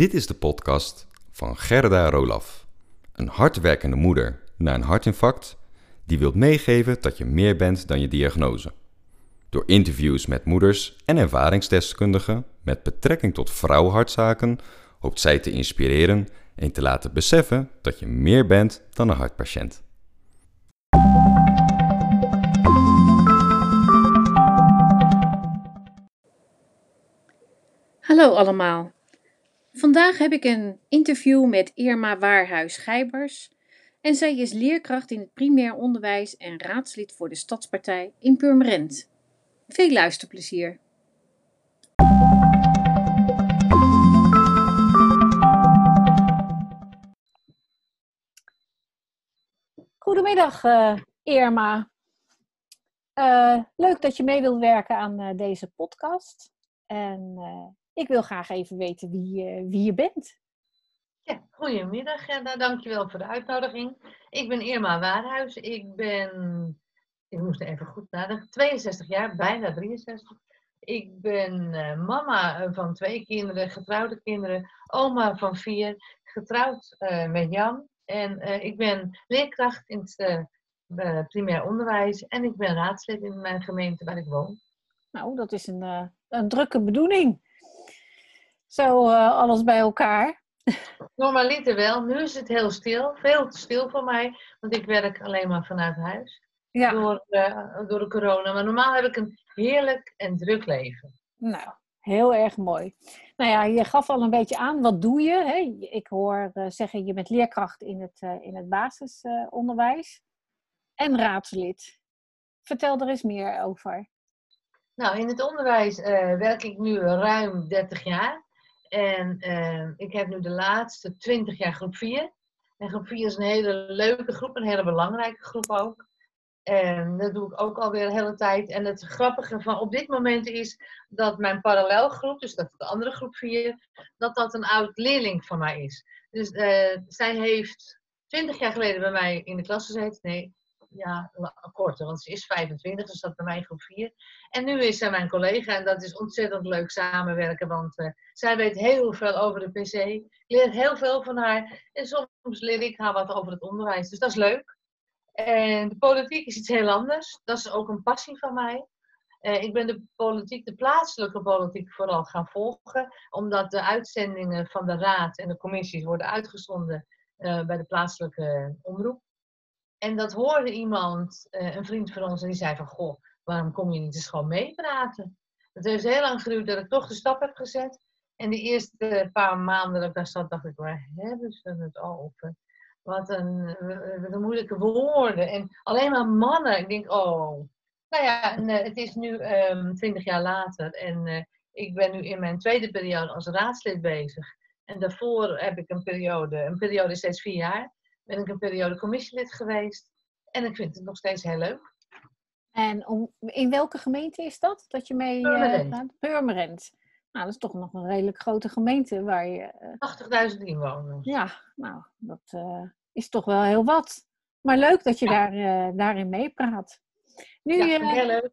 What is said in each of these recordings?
Dit is de podcast van Gerda Rolaf. Een hardwerkende moeder na een hartinfarct die wilt meegeven dat je meer bent dan je diagnose. Door interviews met moeders en ervaringsdeskundigen met betrekking tot vrouwenhartzaken hoopt zij te inspireren en te laten beseffen dat je meer bent dan een hartpatiënt. Hallo allemaal. Vandaag heb ik een interview met Irma Waarhuis-Gijbers. En zij is leerkracht in het primair onderwijs en raadslid voor de Stadspartij in Purmerend. Veel luisterplezier. Goedemiddag uh, Irma. Uh, leuk dat je mee wilt werken aan uh, deze podcast. En ik wil graag even weten wie, wie je bent. Ja, goedemiddag Gerda, dankjewel voor de uitnodiging. Ik ben Irma Waarhuis. Ik ben, ik moest even goed nadenken, 62 jaar, bijna 63. Ik ben uh, mama van twee kinderen, getrouwde kinderen, oma van vier, getrouwd uh, met Jan. En uh, ik ben leerkracht in het primair onderwijs en ik ben raadslid in mijn gemeente waar ik woon. Nou, dat is een, een drukke bedoeling. Zo alles bij elkaar. Normaliter wel. Nu is het heel stil. Veel te stil voor mij. Want ik werk alleen maar vanuit huis. Ja. Door, uh, door de corona. Maar normaal heb ik een heerlijk en druk leven. Nou, heel erg mooi. Nou ja, je gaf al een beetje aan. Wat doe je? Hè? Ik hoor uh, zeggen, je bent leerkracht in het, uh, in het basisonderwijs. en raadslid. Vertel er eens meer over. Nou, in het onderwijs werk ik nu ruim 30 jaar. En uh, ik heb nu de laatste 20 jaar groep 4. En groep 4 is een hele leuke groep, een hele belangrijke groep ook. En dat doe ik ook alweer een hele tijd. En het grappige van op dit moment is dat mijn parallelgroep, dus dat de andere groep 4, dat dat een oud leerling van mij is. Dus uh, zij heeft 20 jaar geleden bij mij in de klas gezeten. Nee, ja, korter, want ze is 25, dus dat bij mij groep 4. En nu is zij mijn collega en dat is ontzettend leuk samenwerken, want uh, zij weet heel veel over de PC. Ik leer heel veel van haar en soms leer ik haar wat over het onderwijs, dus dat is leuk. En de politiek is iets heel anders, dat is ook een passie van mij. Uh, ik ben de politiek, de plaatselijke politiek vooral gaan volgen, omdat de uitzendingen van de raad en de commissies worden uitgezonden uh, bij de plaatselijke omroep. En dat hoorde iemand, uh, een vriend van ons, en die zei van, goh, waarom kom je niet eens gewoon meepraten? Het heeft heel lang geduurd dat ik toch de stap heb gezet. En de eerste paar maanden dat ik daar zat, dacht ik, waar hebben ze het over? Wat een, wat een moeilijke woorden. En alleen maar mannen. Ik denk, oh. Nou ja, en, uh, het is nu um, twintig jaar later. En ik ben nu in mijn tweede periode als raadslid bezig. En daarvoor heb ik een periode, een periode is steeds vier jaar ben ik een periode commissielid geweest. En ik vind het nog steeds heel leuk. En om, in welke gemeente is dat? Dat je mee Purmerend. Uh, Purmerend. Nou, dat is toch nog een redelijk grote gemeente waar je... Uh... 80.000 inwoners. Ja, nou, dat uh, is toch wel heel wat. Maar leuk dat je ja. daar, daarin meepraat. Nu, ja, heel leuk.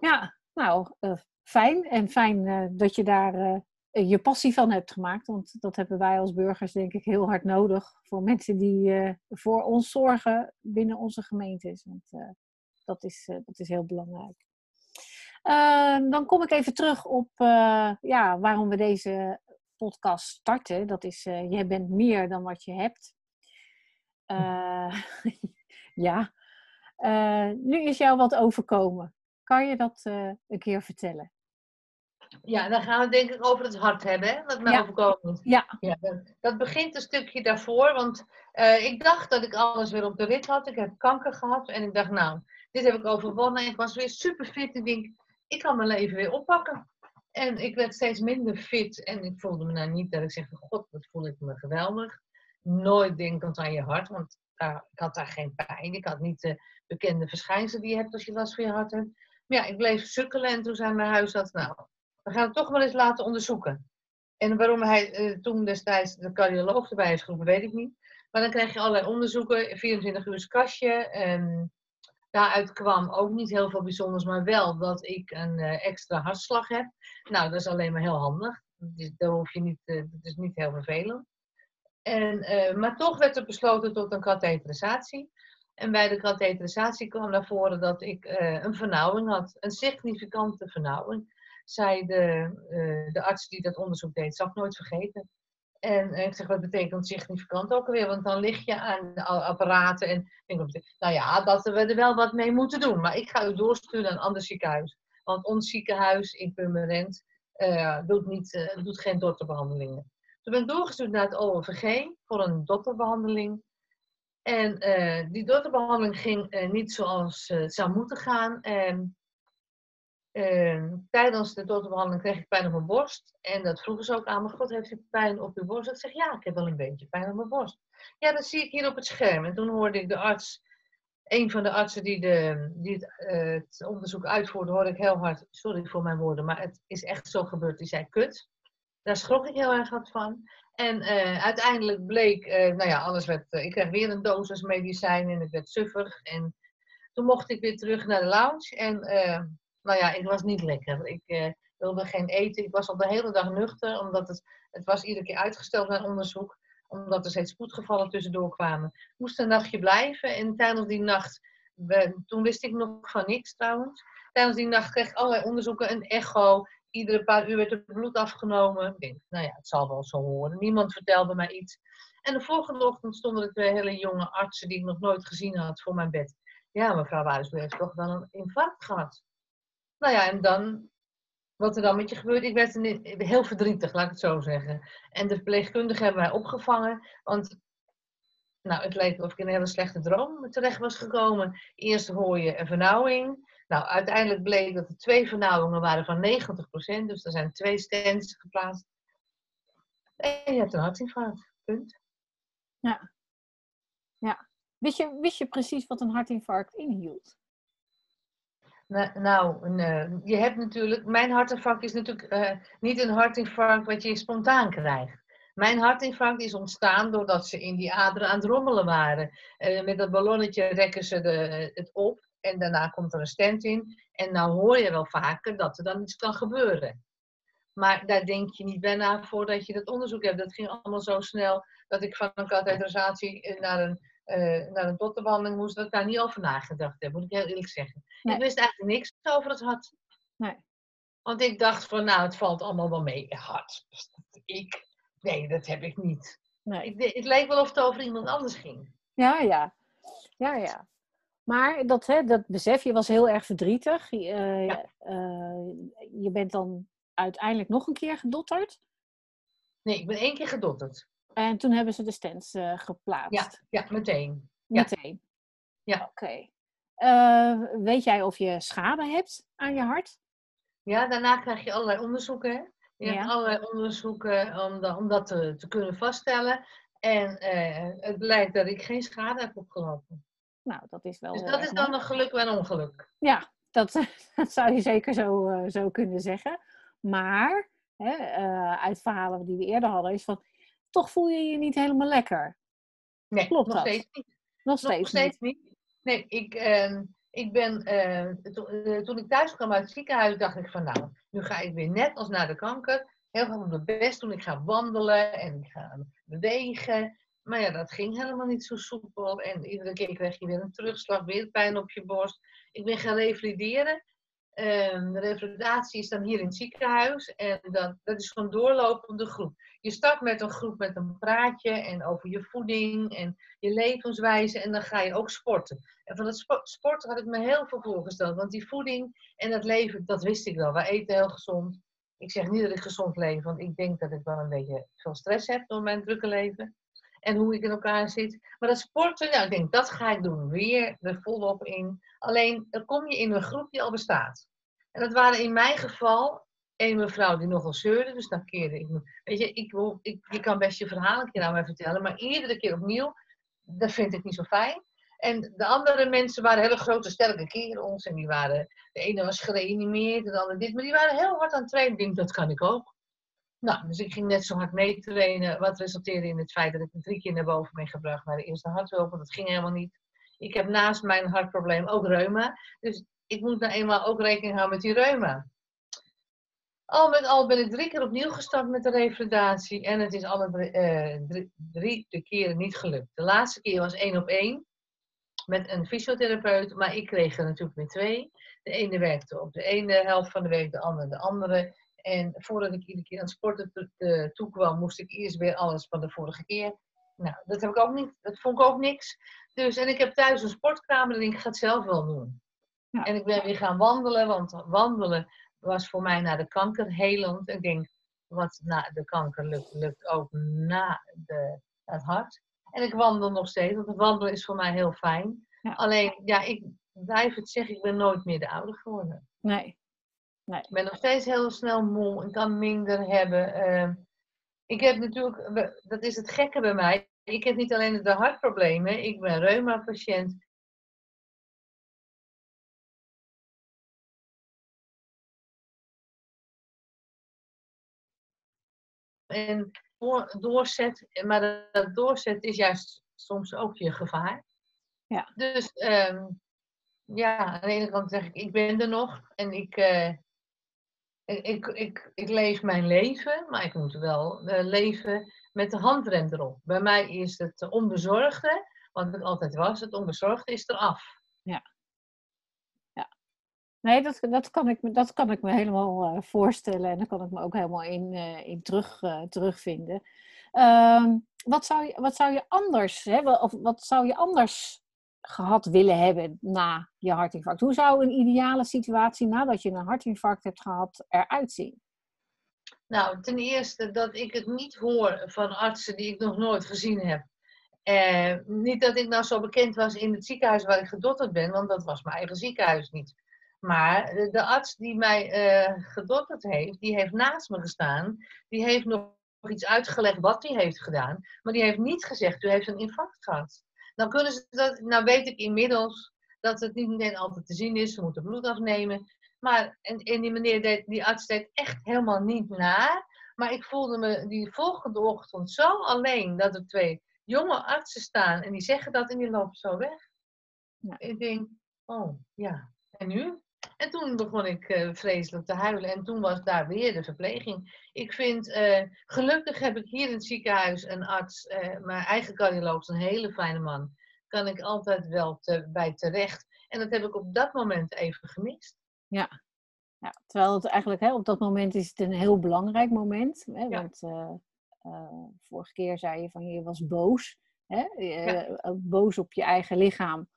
Ja, nou, fijn. En fijn dat je daar eh, je passie van hebt gemaakt. Want dat hebben wij als burgers denk ik heel hard nodig. Voor mensen die uh, voor ons zorgen binnen onze gemeentes. Want uh, dat, is, dat is heel belangrijk. dan kom ik even terug op ja, waarom we deze podcast starten. Dat is, je bent meer dan wat je hebt. ja. nu is jou wat overkomen. Kan je dat een keer vertellen? Ja, dan gaan we denk ik over het hart hebben, hè, wat mij ja. overkomen is. Ja. ja dat, begint een stukje daarvoor, want uh, ik dacht dat ik alles weer op de rit had. Ik heb kanker gehad en ik dacht, nou, dit heb ik overwonnen. Ik was weer super fit. Ik denk, ik kan mijn leven weer oppakken. En ik werd steeds minder fit en ik voelde me nou niet dat ik zeg, god, wat voel ik me geweldig. Nooit denkend aan je hart, want ik had daar geen pijn. Ik had niet de bekende verschijnselen die je hebt als je last van je hart hebt. Maar ja, ik bleef sukkelen en toen zei mijn huisarts, nou, we gaan het toch wel eens laten onderzoeken. En waarom hij uh, toen destijds de cardioloog erbij is geroepen, weet ik niet. Maar dan krijg je allerlei onderzoeken, 24 uur kastje. Daaruit kwam ook niet heel veel bijzonders, maar wel dat ik een uh, extra hartslag heb. Nou, dat is alleen maar heel handig. Daar hoef je niet, uh, dat is niet heel vervelend. En, maar toch werd er besloten tot een katheterisatie. En bij de katheterisatie kwam naar voren dat ik een vernauwing had, een significante vernauwing. Zei de, de arts die dat onderzoek deed, zal ik nooit vergeten. En ik zeg, wat betekent significant ook alweer? Want dan lig je aan apparaten en denk nou ja, dat we er wel wat mee moeten doen. Maar ik ga u doorsturen naar een ander ziekenhuis. Want ons ziekenhuis in Purmerend uh, doet, niet, uh, doet geen dotterbehandelingen. Toen ben doorgestuurd naar het OVG voor een dotterbehandeling. En die dotterbehandeling ging niet zoals het zou moeten gaan. En tijdens de dotterbehandeling kreeg ik pijn op mijn borst. En dat vroegen ze ook aan me. God, heeft u pijn op uw borst? Ik zeg, ja, ik heb wel een beetje pijn op mijn borst. Ja, dat zie ik hier op het scherm. En toen hoorde ik de arts een van de artsen die, de, die het, uh, het, onderzoek uitvoerde, hoorde ik heel hard, sorry voor mijn woorden, maar het is echt zo gebeurd. Die zei, kut. Daar schrok ik heel erg van. En uh, uiteindelijk bleek, uh, nou ja, alles werd, ik kreeg weer een dosis medicijn en ik werd suffig. En toen mocht ik weer terug naar de lounge. En nou ja, ik was niet lekker. Ik wilde geen eten. Ik was al de hele dag nuchter, omdat het, het was iedere keer uitgesteld naar onderzoek omdat er steeds spoedgevallen tussendoor kwamen. Ik moest een nachtje blijven en tijdens die nacht, toen wist ik nog van niks trouwens. Tijdens die nacht kreeg ik allerlei onderzoeken, een echo. Iedere paar uur werd het bloed afgenomen. Ik denk, nou ja, het zal wel zo horen. Niemand vertelde mij iets. En de volgende ochtend stonden er twee hele jonge artsen die ik nog nooit gezien had voor mijn bed. Ja, mevrouw Wuis, u heeft toch wel een infarct gehad? Nou ja, en dan wat er dan met je gebeurt. Ik werd heel verdrietig, laat ik het zo zeggen. En de verpleegkundigen hebben mij opgevangen. Want nou, het leek of ik in een hele slechte droom terecht was gekomen. Eerst hoor je een vernauwing. Nou, uiteindelijk bleek dat er twee vernauwingen waren van 90%. Dus er zijn twee stents geplaatst. En je hebt een hartinfarct. Punt. Ja. ja. Wist, je, wist je precies wat een hartinfarct inhield? Nou, uh, je hebt natuurlijk, mijn hartinfarct is natuurlijk uh, niet een hartinfarct wat je spontaan krijgt. Mijn hartinfarct is ontstaan doordat ze in die aderen aan het rommelen waren. Uh, met dat ballonnetje rekken ze het op en daarna komt er een stent in. En nou hoor je wel vaker dat er dan iets kan gebeuren. Maar daar denk je niet bij na voordat je dat onderzoek hebt. Dat ging allemaal zo snel dat ik van een katheterisatie naar een uh, naar een dotterbehandeling moest, dat ik daar niet over nagedacht heb, moet ik heel eerlijk zeggen. Ik wist eigenlijk niks over het hart. Nee. Want ik dacht van, nou, het valt allemaal wel mee. Hart, ik, nee, dat heb ik niet. Nee. Ik, het leek wel of het over iemand anders ging. Ja, ja. Ja, ja. Maar dat, hè, dat besef, je was heel erg verdrietig. Uh, ja. uh, je bent dan uiteindelijk nog een keer gedotterd? Nee, ik ben één keer gedotterd. En toen hebben ze de stents uh, geplaatst. Ja, ja meteen. Meteen. Ja. Oké. Okay. Uh, eh, weet jij of je schade hebt aan je hart? Ja, daarna krijg je allerlei onderzoeken. Je ja. hebt allerlei onderzoeken om, om dat te, te, kunnen vaststellen. En uh, het blijkt dat ik geen schade heb opgelopen. Nou, dat is wel. Dus dat is dan een geluk en een ongeluk. Ja, dat, dat zou je zeker zo, zo kunnen zeggen. Maar hè, uit verhalen die we eerder hadden, is van toch voel je je niet helemaal lekker. Nee, Klopt nog dat? steeds niet. Nog steeds, nog steeds niet. Nee, ik, uh, ik ben, uh, to, uh, toen ik thuis kwam uit het ziekenhuis, dacht ik van nou, nu ga ik weer net als na de kanker heel veel mijn best doen. Ik ga wandelen en ik ga bewegen. Maar ja, dat ging helemaal niet zo soepel. En iedere keer kreeg je weer een terugslag, weer pijn op je borst. Ik ben gaan revalideren. Um, de revalidatie is dan hier in het ziekenhuis. En dat is gewoon doorlopende groep. Je start met een groep met een praatje en over je voeding en je levenswijze. En dan ga je ook sporten. En van het sport had ik me heel veel voorgesteld. Want die voeding en het leven, dat wist ik wel. Wij eten heel gezond. Ik zeg niet dat ik gezond leef, want ik denk dat ik wel een beetje veel stress heb door mijn drukke leven. En hoe ik in elkaar zit. Maar dat sporten, nou, ik denk, dat ga ik doen. Weer er volop in. Alleen, dan kom je in een groep die al bestaat. En dat waren in mijn geval een mevrouw die nogal zeurde, dus dan keerde ik. Weet je, ik, ik, je kan best je verhaal een keer aan mij vertellen, maar iedere keer opnieuw, dat vind ik niet zo fijn. En de andere mensen waren hele grote, sterke kerels. En die waren, de ene was gereanimeerd, de andere dit. Maar die waren heel hard aan het trainen. Ik denk, dat kan ik ook. Nou, dus ik ging net zo hard meetrainen. Wat resulteerde in het feit dat ik drie keer naar boven ben gebracht naar de eerste harthulp. Dat ging helemaal niet. Ik heb naast mijn hartprobleem ook reuma. Dus ik moet nou eenmaal ook rekening houden met die reuma. Al met al ben ik drie keer opnieuw gestart met de revalidatie. En het is alle drie, eh, de keren niet gelukt. De laatste keer was één op één. Met een fysiotherapeut. Maar ik kreeg er natuurlijk weer twee. De ene werkte op de ene helft van de week, de andere de andere. En voordat ik iedere keer aan het sporten to- te- toe kwam, moest ik eerst weer alles van de vorige keer. Nou, dat, heb ik ook niet, dat vond ik ook niks. Dus, en ik heb thuis een sportkamer en ik ga het zelf wel doen. Ja. En ik ben weer gaan wandelen, want wandelen was voor mij na de kanker helend. Ik denk, wat na de kanker lukt, lukt ook na de, het hart. En ik wandel nog steeds, want wandelen is voor mij heel fijn. Ja. Alleen, ja, ik blijf het zeggen, ik ben nooit meer de oude geworden. Nee. Ik ben nog steeds heel snel moe. Ik kan minder hebben. Ehm, ik heb natuurlijk, dat is het gekke bij mij. Ik heb niet alleen de hartproblemen. Ik ben reuma-patiënt. En door, doorzet, maar dat doorzet is juist soms ook je gevaar. Ja. Dus ehm, ja, aan de ene kant zeg ik, ik ben er nog en ik, eh, ik, ik, ik, ik leef mijn leven, maar ik moet wel eh, leven met de handrem erop. Bij mij is het onbezorgde, wat het altijd was, het onbezorgde is eraf. Nee, dat, dat, kan ik dat kan ik me helemaal eh, voorstellen en daar kan ik me ook helemaal in, eh, in terug, eh, terugvinden. Ehm, wat, zou je, wat zou je anders, hè, of wat zou je anders gehad willen hebben na je hartinfarct? Hoe zou een ideale situatie nadat je een hartinfarct hebt gehad eruit zien? Nou, ten eerste dat ik het niet hoor van artsen die ik nog nooit gezien heb. Eh, niet dat ik nou zo bekend was in het ziekenhuis waar ik gedotterd ben, want dat was mijn eigen ziekenhuis niet. Maar de, arts die mij eh, gedotterd heeft, die heeft naast me gestaan. Die heeft nog iets uitgelegd wat hij heeft gedaan. Maar die heeft niet gezegd, u heeft een infarct gehad. Dan kunnen ze dat, nou weet ik inmiddels dat het niet meteen altijd te zien is. Ze moeten bloed afnemen. Maar, en, en die meneer, deed, die arts deed echt helemaal niet naar. Maar ik voelde me die volgende ochtend zo alleen dat er twee jonge artsen staan en die zeggen dat en die lopen zo weg. Ja. Ik denk, oh ja, en nu? En toen begon ik eh, vreselijk te huilen en toen was daar weer de verpleging. Ik vind, eh, gelukkig heb ik hier in het ziekenhuis een arts, eh, mijn eigen cardioloog is een hele fijne man. Kan ik altijd wel te, bij terecht. En dat heb ik op dat moment even gemist. Ja, terwijl het eigenlijk hè, op dat moment is het een heel belangrijk moment. Hè, Ja. Want eh, eh, vorige keer zei je van je was boos. Hè, eh, boos op je eigen lichaam.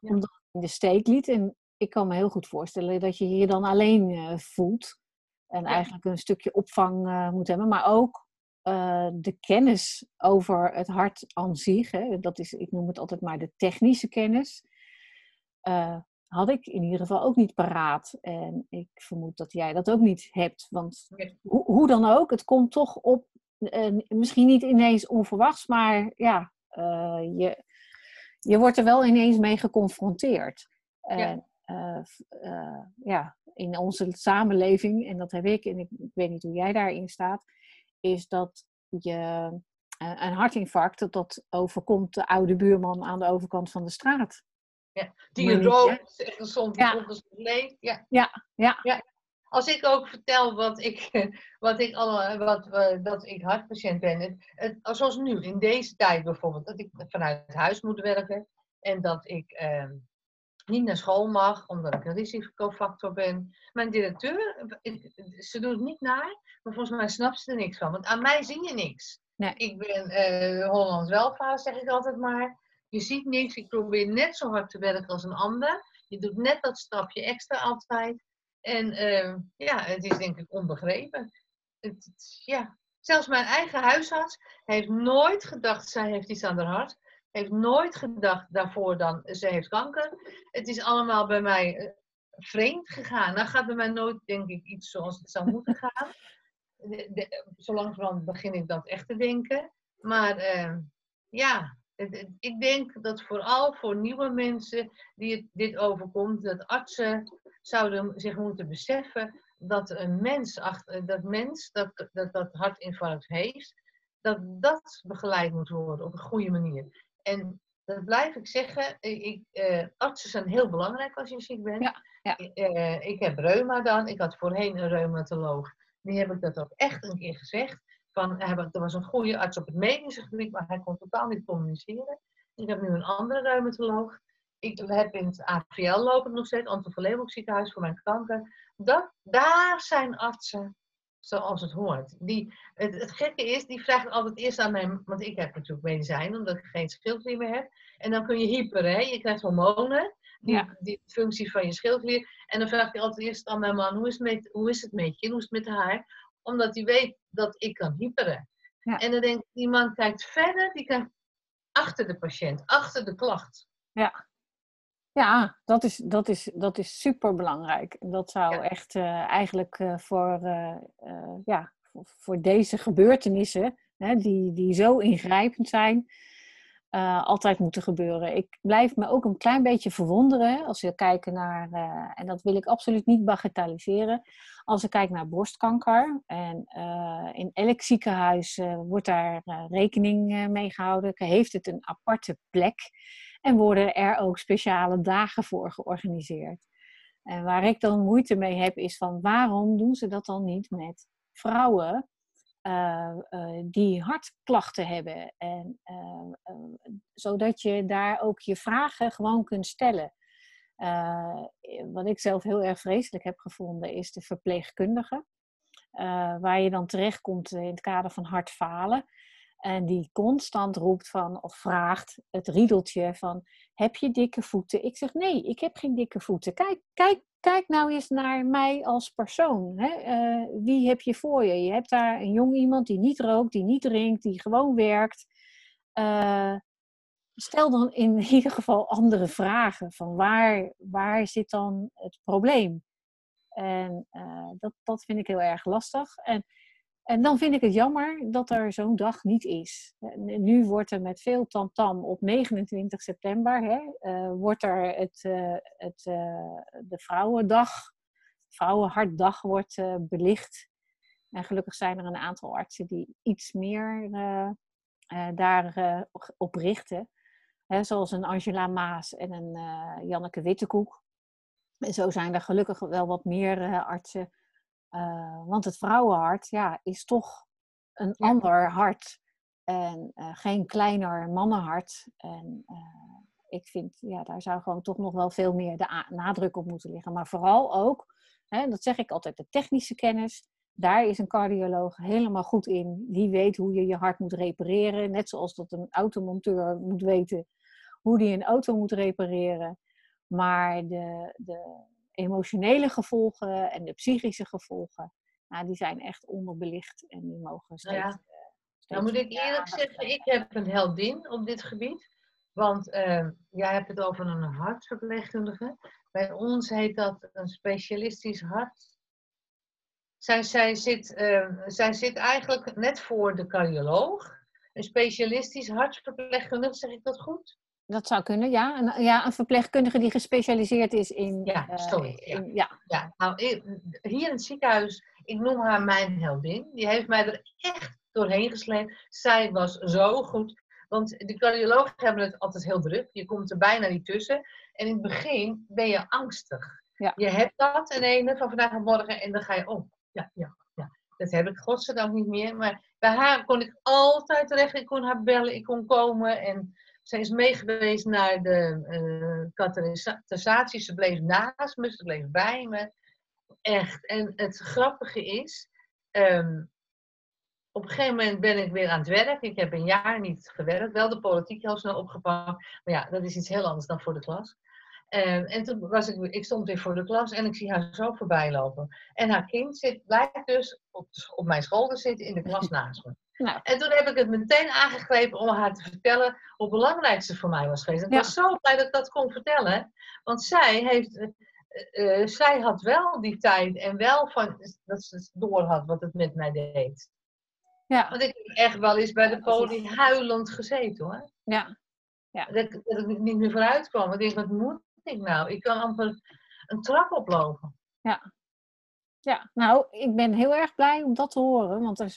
Omdat het in de steek liet. En ik kan me heel goed voorstellen dat je je dan alleen voelt. En eigenlijk een stukje opvang moet hebben. Maar ook de kennis over het hart aan zich. Hè, dat is, ik noem het altijd maar de technische kennis. Had ik in ieder geval ook niet paraat. En ik vermoed dat jij dat ook niet hebt. Want hoe, hoe dan ook, het komt toch op, eh, misschien niet ineens onverwachts, maar ja, eh, je, je wordt er wel ineens mee geconfronteerd. En eh, ja, in onze samenleving, en dat heb ik, en ik, ik weet niet hoe jij daarin staat, is dat je een hartinfarct, dat dat overkomt de oude buurman aan de overkant van de straat. Die Maar niet, rookt, echt soms Ja. ongezond leeft. Ja. Ja, ja. Als ik ook vertel wat ik, wat ik allemaal, wat, eh, dat ik hartpatiënt ben. Het, het, zoals nu, in deze tijd bijvoorbeeld, dat ik vanuit huis moet werken. En dat ik eh, niet naar school mag, omdat ik een risicofactor ben. Mijn directeur, ze doet het niet naar, maar volgens mij snapt ze er niks van. Want aan mij zie je niks. Nee. Ik ben eh Hollands welvaart, zeg ik altijd maar. Je ziet niks. Ik probeer net zo hard te werken als een ander. Je doet net dat stapje extra altijd. En eh, ja, het is denk ik onbegrepen. Het, ja. Zelfs mijn eigen huisarts heeft nooit gedacht, zij heeft iets aan haar hart. Heeft nooit gedacht daarvoor dan, ze heeft kanker. Het is allemaal bij mij eh, vreemd gegaan. Nou gaat bij mij nooit, denk ik, iets zoals het zou moeten gaan. De, de, zo begin ik dat echt te denken. Maar eh, ja, ik denk dat vooral voor nieuwe mensen die het, dit overkomt, dat artsen zouden zich moeten beseffen dat een mens, achter, dat mens dat, dat, dat hartinfarct heeft, dat dat begeleid moet worden op een goede manier. En dat blijf ik zeggen. Ik, eh, artsen zijn heel belangrijk als je ziek bent. Ja, ja. Eh, ik heb reuma dan. Ik had voorheen een reumatoloog. Die heb ik dat ook echt een keer gezegd. Van, er was een goede arts op het medische gebied, maar hij kon totaal niet communiceren. Ik heb nu een andere reumatoloog. Ik heb in het AVL lopen nog steeds, Anton ziekenhuis voor mijn kanker. Dat, daar zijn artsen zoals het hoort. Die, het, het, gekke is, die vragen altijd eerst aan mij, want ik heb natuurlijk medicijnen, omdat ik geen schildklier meer heb. En dan kun je hyper, hè? je krijgt hormonen, die, Ja. die functie van je schildklier. En dan vraagt hij altijd eerst aan mijn man, hoe is het met, hoe is het met je, hoe is het met haar? Omdat hij weet dat ik kan hyperen. Ja. En dan denkt die man kijkt verder, die kijkt achter de patiënt, achter de klacht. Ja, ja dat, is, dat, is, dat is super belangrijk. Dat zou Ja. echt eh, eigenlijk eh, voor, eh, ja, voor, voor deze gebeurtenissen, hè, die, die zo ingrijpend zijn, eh, altijd moeten gebeuren. Ik blijf me ook een klein beetje verwonderen als we kijken naar, eh, en dat wil ik absoluut niet bagatelliseren, als ik kijk naar borstkanker. En eh, in elk ziekenhuis wordt daar rekening mee gehouden, heeft het een aparte plek. En worden er ook speciale dagen voor georganiseerd. En waar ik dan moeite mee heb, is van waarom doen ze dat dan niet met vrouwen eh, eh, die hartklachten hebben? En, eh, zodat je daar ook je vragen gewoon kunt stellen. Wat ik zelf heel erg vreselijk heb gevonden, is de verpleegkundige. Waar je dan terechtkomt in het kader van hartfalen. En die constant roept van, of vraagt het riedeltje van, heb je dikke voeten? Ik zeg, nee, ik heb geen dikke voeten. Kijk, kijk, kijk nou eens naar mij als persoon. Hè? Eh, wie heb je voor je? Je hebt daar een jong iemand die niet rookt, die niet drinkt, die gewoon werkt. Eh, stel dan in ieder geval andere vragen. Van waar, waar zit dan het probleem? En eh, dat, dat vind ik heel erg lastig. En en dan vind ik het jammer dat er zo'n dag niet is. Nu wordt er met veel tamtam op 29 september hè, eh, wordt er het, eh, het, eh, de Vrouwendag, Vrouwenhartdag wordt belicht. En gelukkig zijn er een aantal artsen die iets meer daar op richten. Hè, zoals een Angela Maas en een Janneke Wittekoek. En zo zijn er gelukkig wel wat meer artsen uh, want het vrouwenhart ja, is toch een Ja. ander hart. En uh, geen kleiner mannenhart. En uh, ik vind, ja, daar zou gewoon toch nog wel veel meer de nadruk op moeten liggen. Maar vooral ook, hè, dat zeg ik altijd, de technische kennis. Daar is een cardioloog helemaal goed in. Die weet hoe je je hart moet repareren. Net zoals dat een automonteur moet weten hoe die een auto moet repareren. Maar de, de, emotionele gevolgen en de psychische gevolgen, nou, die zijn echt onderbelicht en die mogen steeds. Ja. Steeds nou moet ik eerlijk zeggen, ik heb een heldin op dit gebied. Want uh, jij hebt het over een hartverpleegkundige. Bij ons heet dat een specialistisch hart. Zij, zij, zit, uh, zij zit eigenlijk net voor de cardioloog. Een specialistisch hartverpleegkundige, zeg ik dat goed? Dat zou kunnen, ja. Een, ja, een verpleegkundige die gespecialiseerd is in... Ja, uh, sorry. Ja. In, ja. ja. Nou, hier in het ziekenhuis, ik noem haar mijn heldin. Die heeft mij er echt doorheen gesleept. Zij was zo goed. Want de cardiologen hebben het altijd heel druk. Je komt er bijna niet tussen. En in het begin ben je angstig. Ja. Je hebt dat en ene van vandaag en morgen en dan ga je om. Ja, ja, ja. Dat heb ik godzijdank niet meer. Maar bij haar kon ik altijd terecht. Ik kon haar bellen, ik kon komen en... Zij is meegeweest naar de uh. Ze bleef naast me, ze bleef bij me. Echt. En het grappige is, um, op een gegeven moment ben ik weer aan het werk. Ik heb een jaar niet gewerkt. Wel de politiek heel snel opgepakt. Maar ja, dat is iets heel anders dan voor de klas. Um, en toen was ik, ik stond weer voor de klas en ik zie haar zo voorbij lopen. En haar kind zit, blijkt dus op, op mijn school te zitten in de klas naast me. Nou. En toen heb ik het meteen aangegrepen om haar te vertellen hoe belangrijk ze voor mij was geweest. En ik Ja. was zo blij dat ik dat kon vertellen. Want zij, heeft, uh, uh, zij had wel die tijd en wel van, dat ze door had wat het met mij deed. Ja. Want ik heb echt wel eens bij de poli huilend gezeten hoor. Ja. ja. Dat, dat ik niet meer vooruit kwam. Ik denk, wat moet ik nou? Ik kan amper een trap oplopen. Ja. Ja, nou, ik ben heel erg blij om dat te horen. Want er,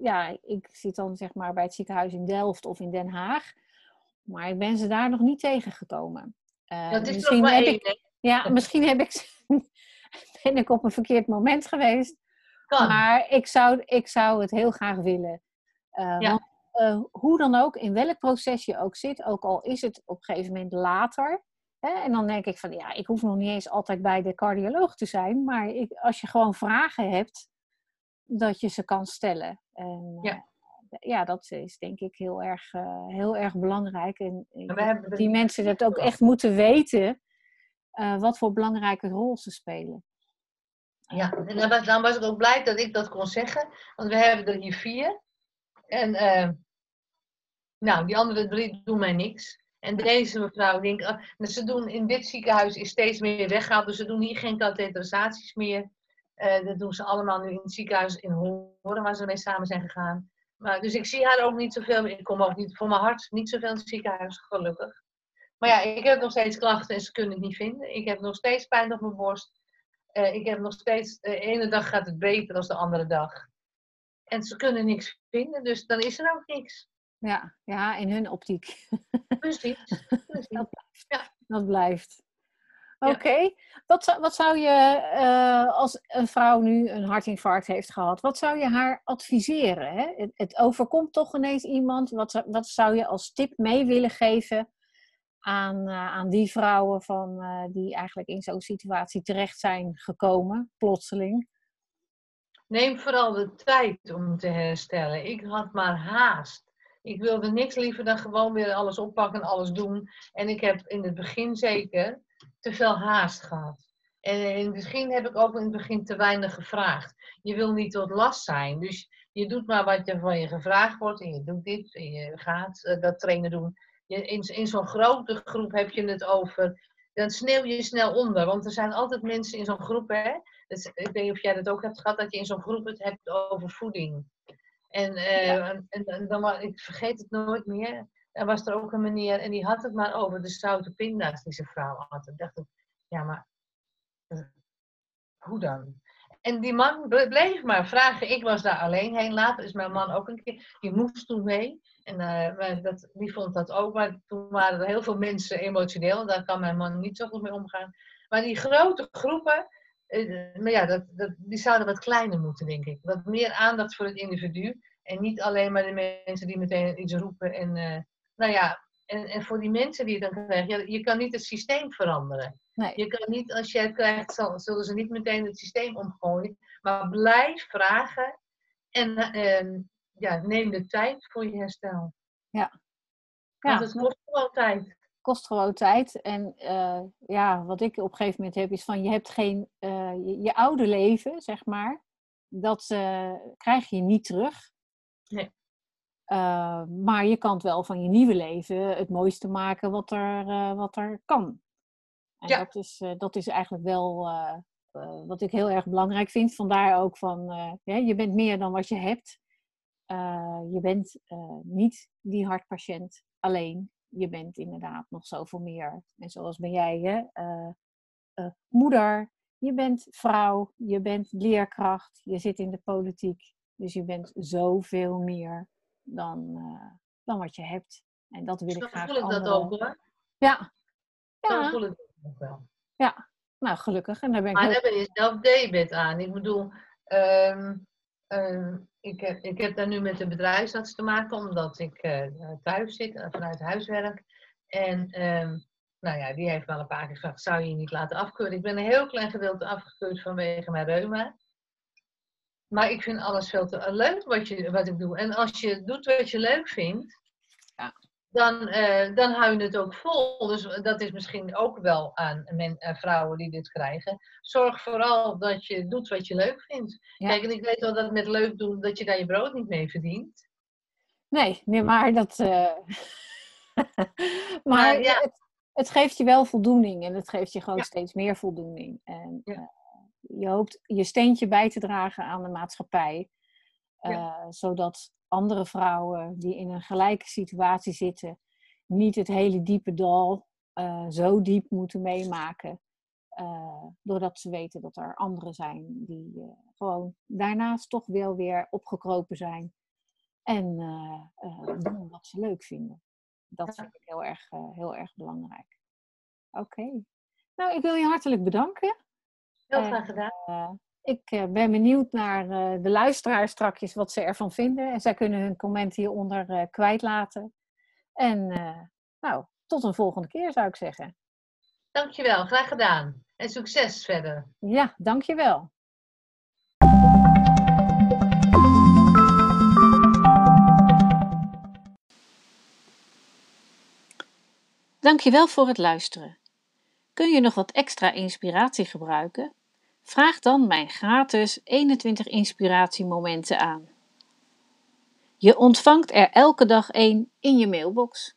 ja, ik zit dan zeg maar bij het ziekenhuis in Delft of in Den Haag. Maar ik ben ze daar nog niet tegengekomen. Uh, Dat is misschien nog maar heb één. ik, ja, misschien heb ik, ben ik op een verkeerd moment geweest. Kan. Maar ik zou, ik zou het heel graag willen. Eh, Ja. Want eh, hoe dan ook, in welk proces je ook zit, ook al is het op een gegeven moment later. En dan denk ik van, ja, ik hoef nog niet eens altijd bij de cardioloog te zijn. Maar ik, als je gewoon vragen hebt, dat je ze kan stellen. En, Ja. eh, ja, dat is denk ik heel erg, eh, heel erg belangrijk. En er die mensen dat ook echt moeten weten, eh, wat voor belangrijke rol ze spelen. Ja, en dan was, dan was ik ook blij dat ik dat kon zeggen. Want we hebben er hier vier. En nou, die andere drie doen mij niks. En deze mevrouw denkt, ah, nou, ze doen in dit ziekenhuis is steeds meer weggehaald. Dus ze doen hier geen katheterisaties meer. Eh, dat doen ze allemaal nu in het ziekenhuis in Horen, waar ze mee samen zijn gegaan. Maar, dus ik zie haar ook niet zoveel. Ik kom ook niet voor mijn hart niet zoveel in het ziekenhuis, gelukkig. Maar ja, ik heb nog steeds klachten en ze kunnen het niet vinden. Ik heb nog steeds pijn op mijn borst. Eh, ik heb nog steeds, de ene dag gaat het beter dan de andere dag. En ze kunnen niks vinden, dus dan is er ook niks. Ja, ja in hun optiek. Precies. precies. Dat blijft. Ja. Oké. Wat, zou- wat zou je, eh, als een vrouw nu een hartinfarct heeft gehad, wat zou je haar adviseren? Hè? Het, het overkomt toch ineens iemand. Wat, zou- wat zou je als tip mee willen geven aan, eh, aan die vrouwen van, eh, die eigenlijk in zo'n situatie terecht zijn gekomen, plotseling? Neem vooral de tijd om te herstellen. Ik had maar haast. Ik wilde niks liever dan gewoon weer alles oppakken en alles doen. En ik heb in het begin zeker te veel haast gehad. En in het begin heb ik ook in het begin te weinig gevraagd. Je wil niet tot last zijn. Dus je doet maar wat er van je gevraagd wordt. En je doet dit en je gaat eh, dat trainen doen. Je, in zo'n grote groep heb je het over. Dan sneeuw je snel onder. Want er zijn altijd mensen in zo'n groep. Hè? Dus, ik weet niet of jij dat ook hebt gehad. Dat je in zo'n groep het hebt over voeding. En, eh, en, en dan, ik vergeet het nooit meer. Er was er ook een meneer en die had het maar over de zoute pinda's die zijn vrouw had. En dacht ik, ja, maar eh, hoe dan? En die man ble- bleef maar vragen. Ik was daar alleen heen. Later is mijn man ook een keer. Die moest toen mee. En eh, dat, die vond dat ook. Maar toen waren er heel veel mensen emotioneel. Daar kan mijn man niet zo goed mee omgaan. Maar die grote groepen. Eh, maar ja, dat, dat, die zouden wat kleiner moeten, denk ik. Wat meer aandacht voor het individu. En niet alleen maar de mensen die meteen iets roepen. En, eh, nou ja, en, en voor die mensen die het dan krijgen. Ja, je kan niet het systeem veranderen. Nee. Je kan niet, als je het krijgt, zal- zullen ze niet meteen het systeem omgooien. Maar blijf vragen. En eh, ja, neem de tijd voor je herstel. Ja. Want Ja, het kost gewoon tijd. Kost gewoon tijd. En eh, ja, wat ik op een gegeven moment heb, is van je hebt geen, eh, je, je oude leven, zeg maar, dat eh, krijg je niet terug. Nee. Maar je kan het wel van je nieuwe leven het mooiste maken wat er, wat er kan. En Ja. dat, is, dat is eigenlijk wel wat ik heel erg belangrijk vind. Vandaar ook van, ja, je bent meer dan wat je hebt. Je bent niet die hartpatiënt alleen. Je bent inderdaad nog zoveel meer. En zoals ben jij, hè? eh, eh, moeder, je bent vrouw, je bent leerkracht, je zit in de politiek. Dus je bent zoveel meer dan, eh, dan wat je hebt. En dat wil ik Zo graag voel ik dat ook hoor. Ja, Zo ja. voel ik dat ook wel. nou gelukkig. En daar ben ik Maar daar ben je zelf debet aan. Ik bedoel, ehm, ik, heb, ik heb daar nu met de bedrijfsarts te maken, omdat ik eh, thuis zit, eh, vanuit huiswerk. En ehm, nou ja, die heeft wel een paar keer gevraagd, zou je je niet laten afkeuren? Ik ben een heel klein gedeelte afgekeurd vanwege mijn reuma. Maar ik vind alles veel te eh, leuk wat, je, wat ik doe. En als je doet wat je leuk vindt, Ja. Dan, eh, dan hou je het ook vol. Dus dat is misschien ook wel aan men, eh, vrouwen die dit krijgen. Zorg vooral dat je doet wat je leuk vindt. Ja. Kijk, en ik weet wel dat met leuk doen, dat je daar je brood niet mee verdient. Nee, nee, maar dat. eh, maar Maar ja. het, het geeft je wel voldoening en het geeft je gewoon Ja. steeds meer voldoening. En je hoopt je steentje bij te dragen aan de maatschappij, zodat andere vrouwen die in een gelijke situatie zitten, niet het hele diepe dal eh, zo diep moeten meemaken. eh, doordat ze weten dat er anderen zijn die eh, gewoon daarnaast toch wel weer opgekropen zijn en doen wat ze leuk vinden. dat vind ik heel erg, heel erg belangrijk. Oké. Nou, ik wil je hartelijk bedanken. Heel graag gedaan. Ik ben benieuwd naar de luisteraars strakjes wat ze ervan vinden. En zij kunnen hun comment hieronder kwijtlaten. En nou, tot een volgende keer zou ik zeggen. Dankjewel, graag gedaan. En succes verder. Ja, dankjewel. Dankjewel voor het luisteren. Kun je nog wat extra inspiratie gebruiken? Vraag dan mijn gratis 21 inspiratiemomenten aan. Je ontvangt er elke dag één in je mailbox.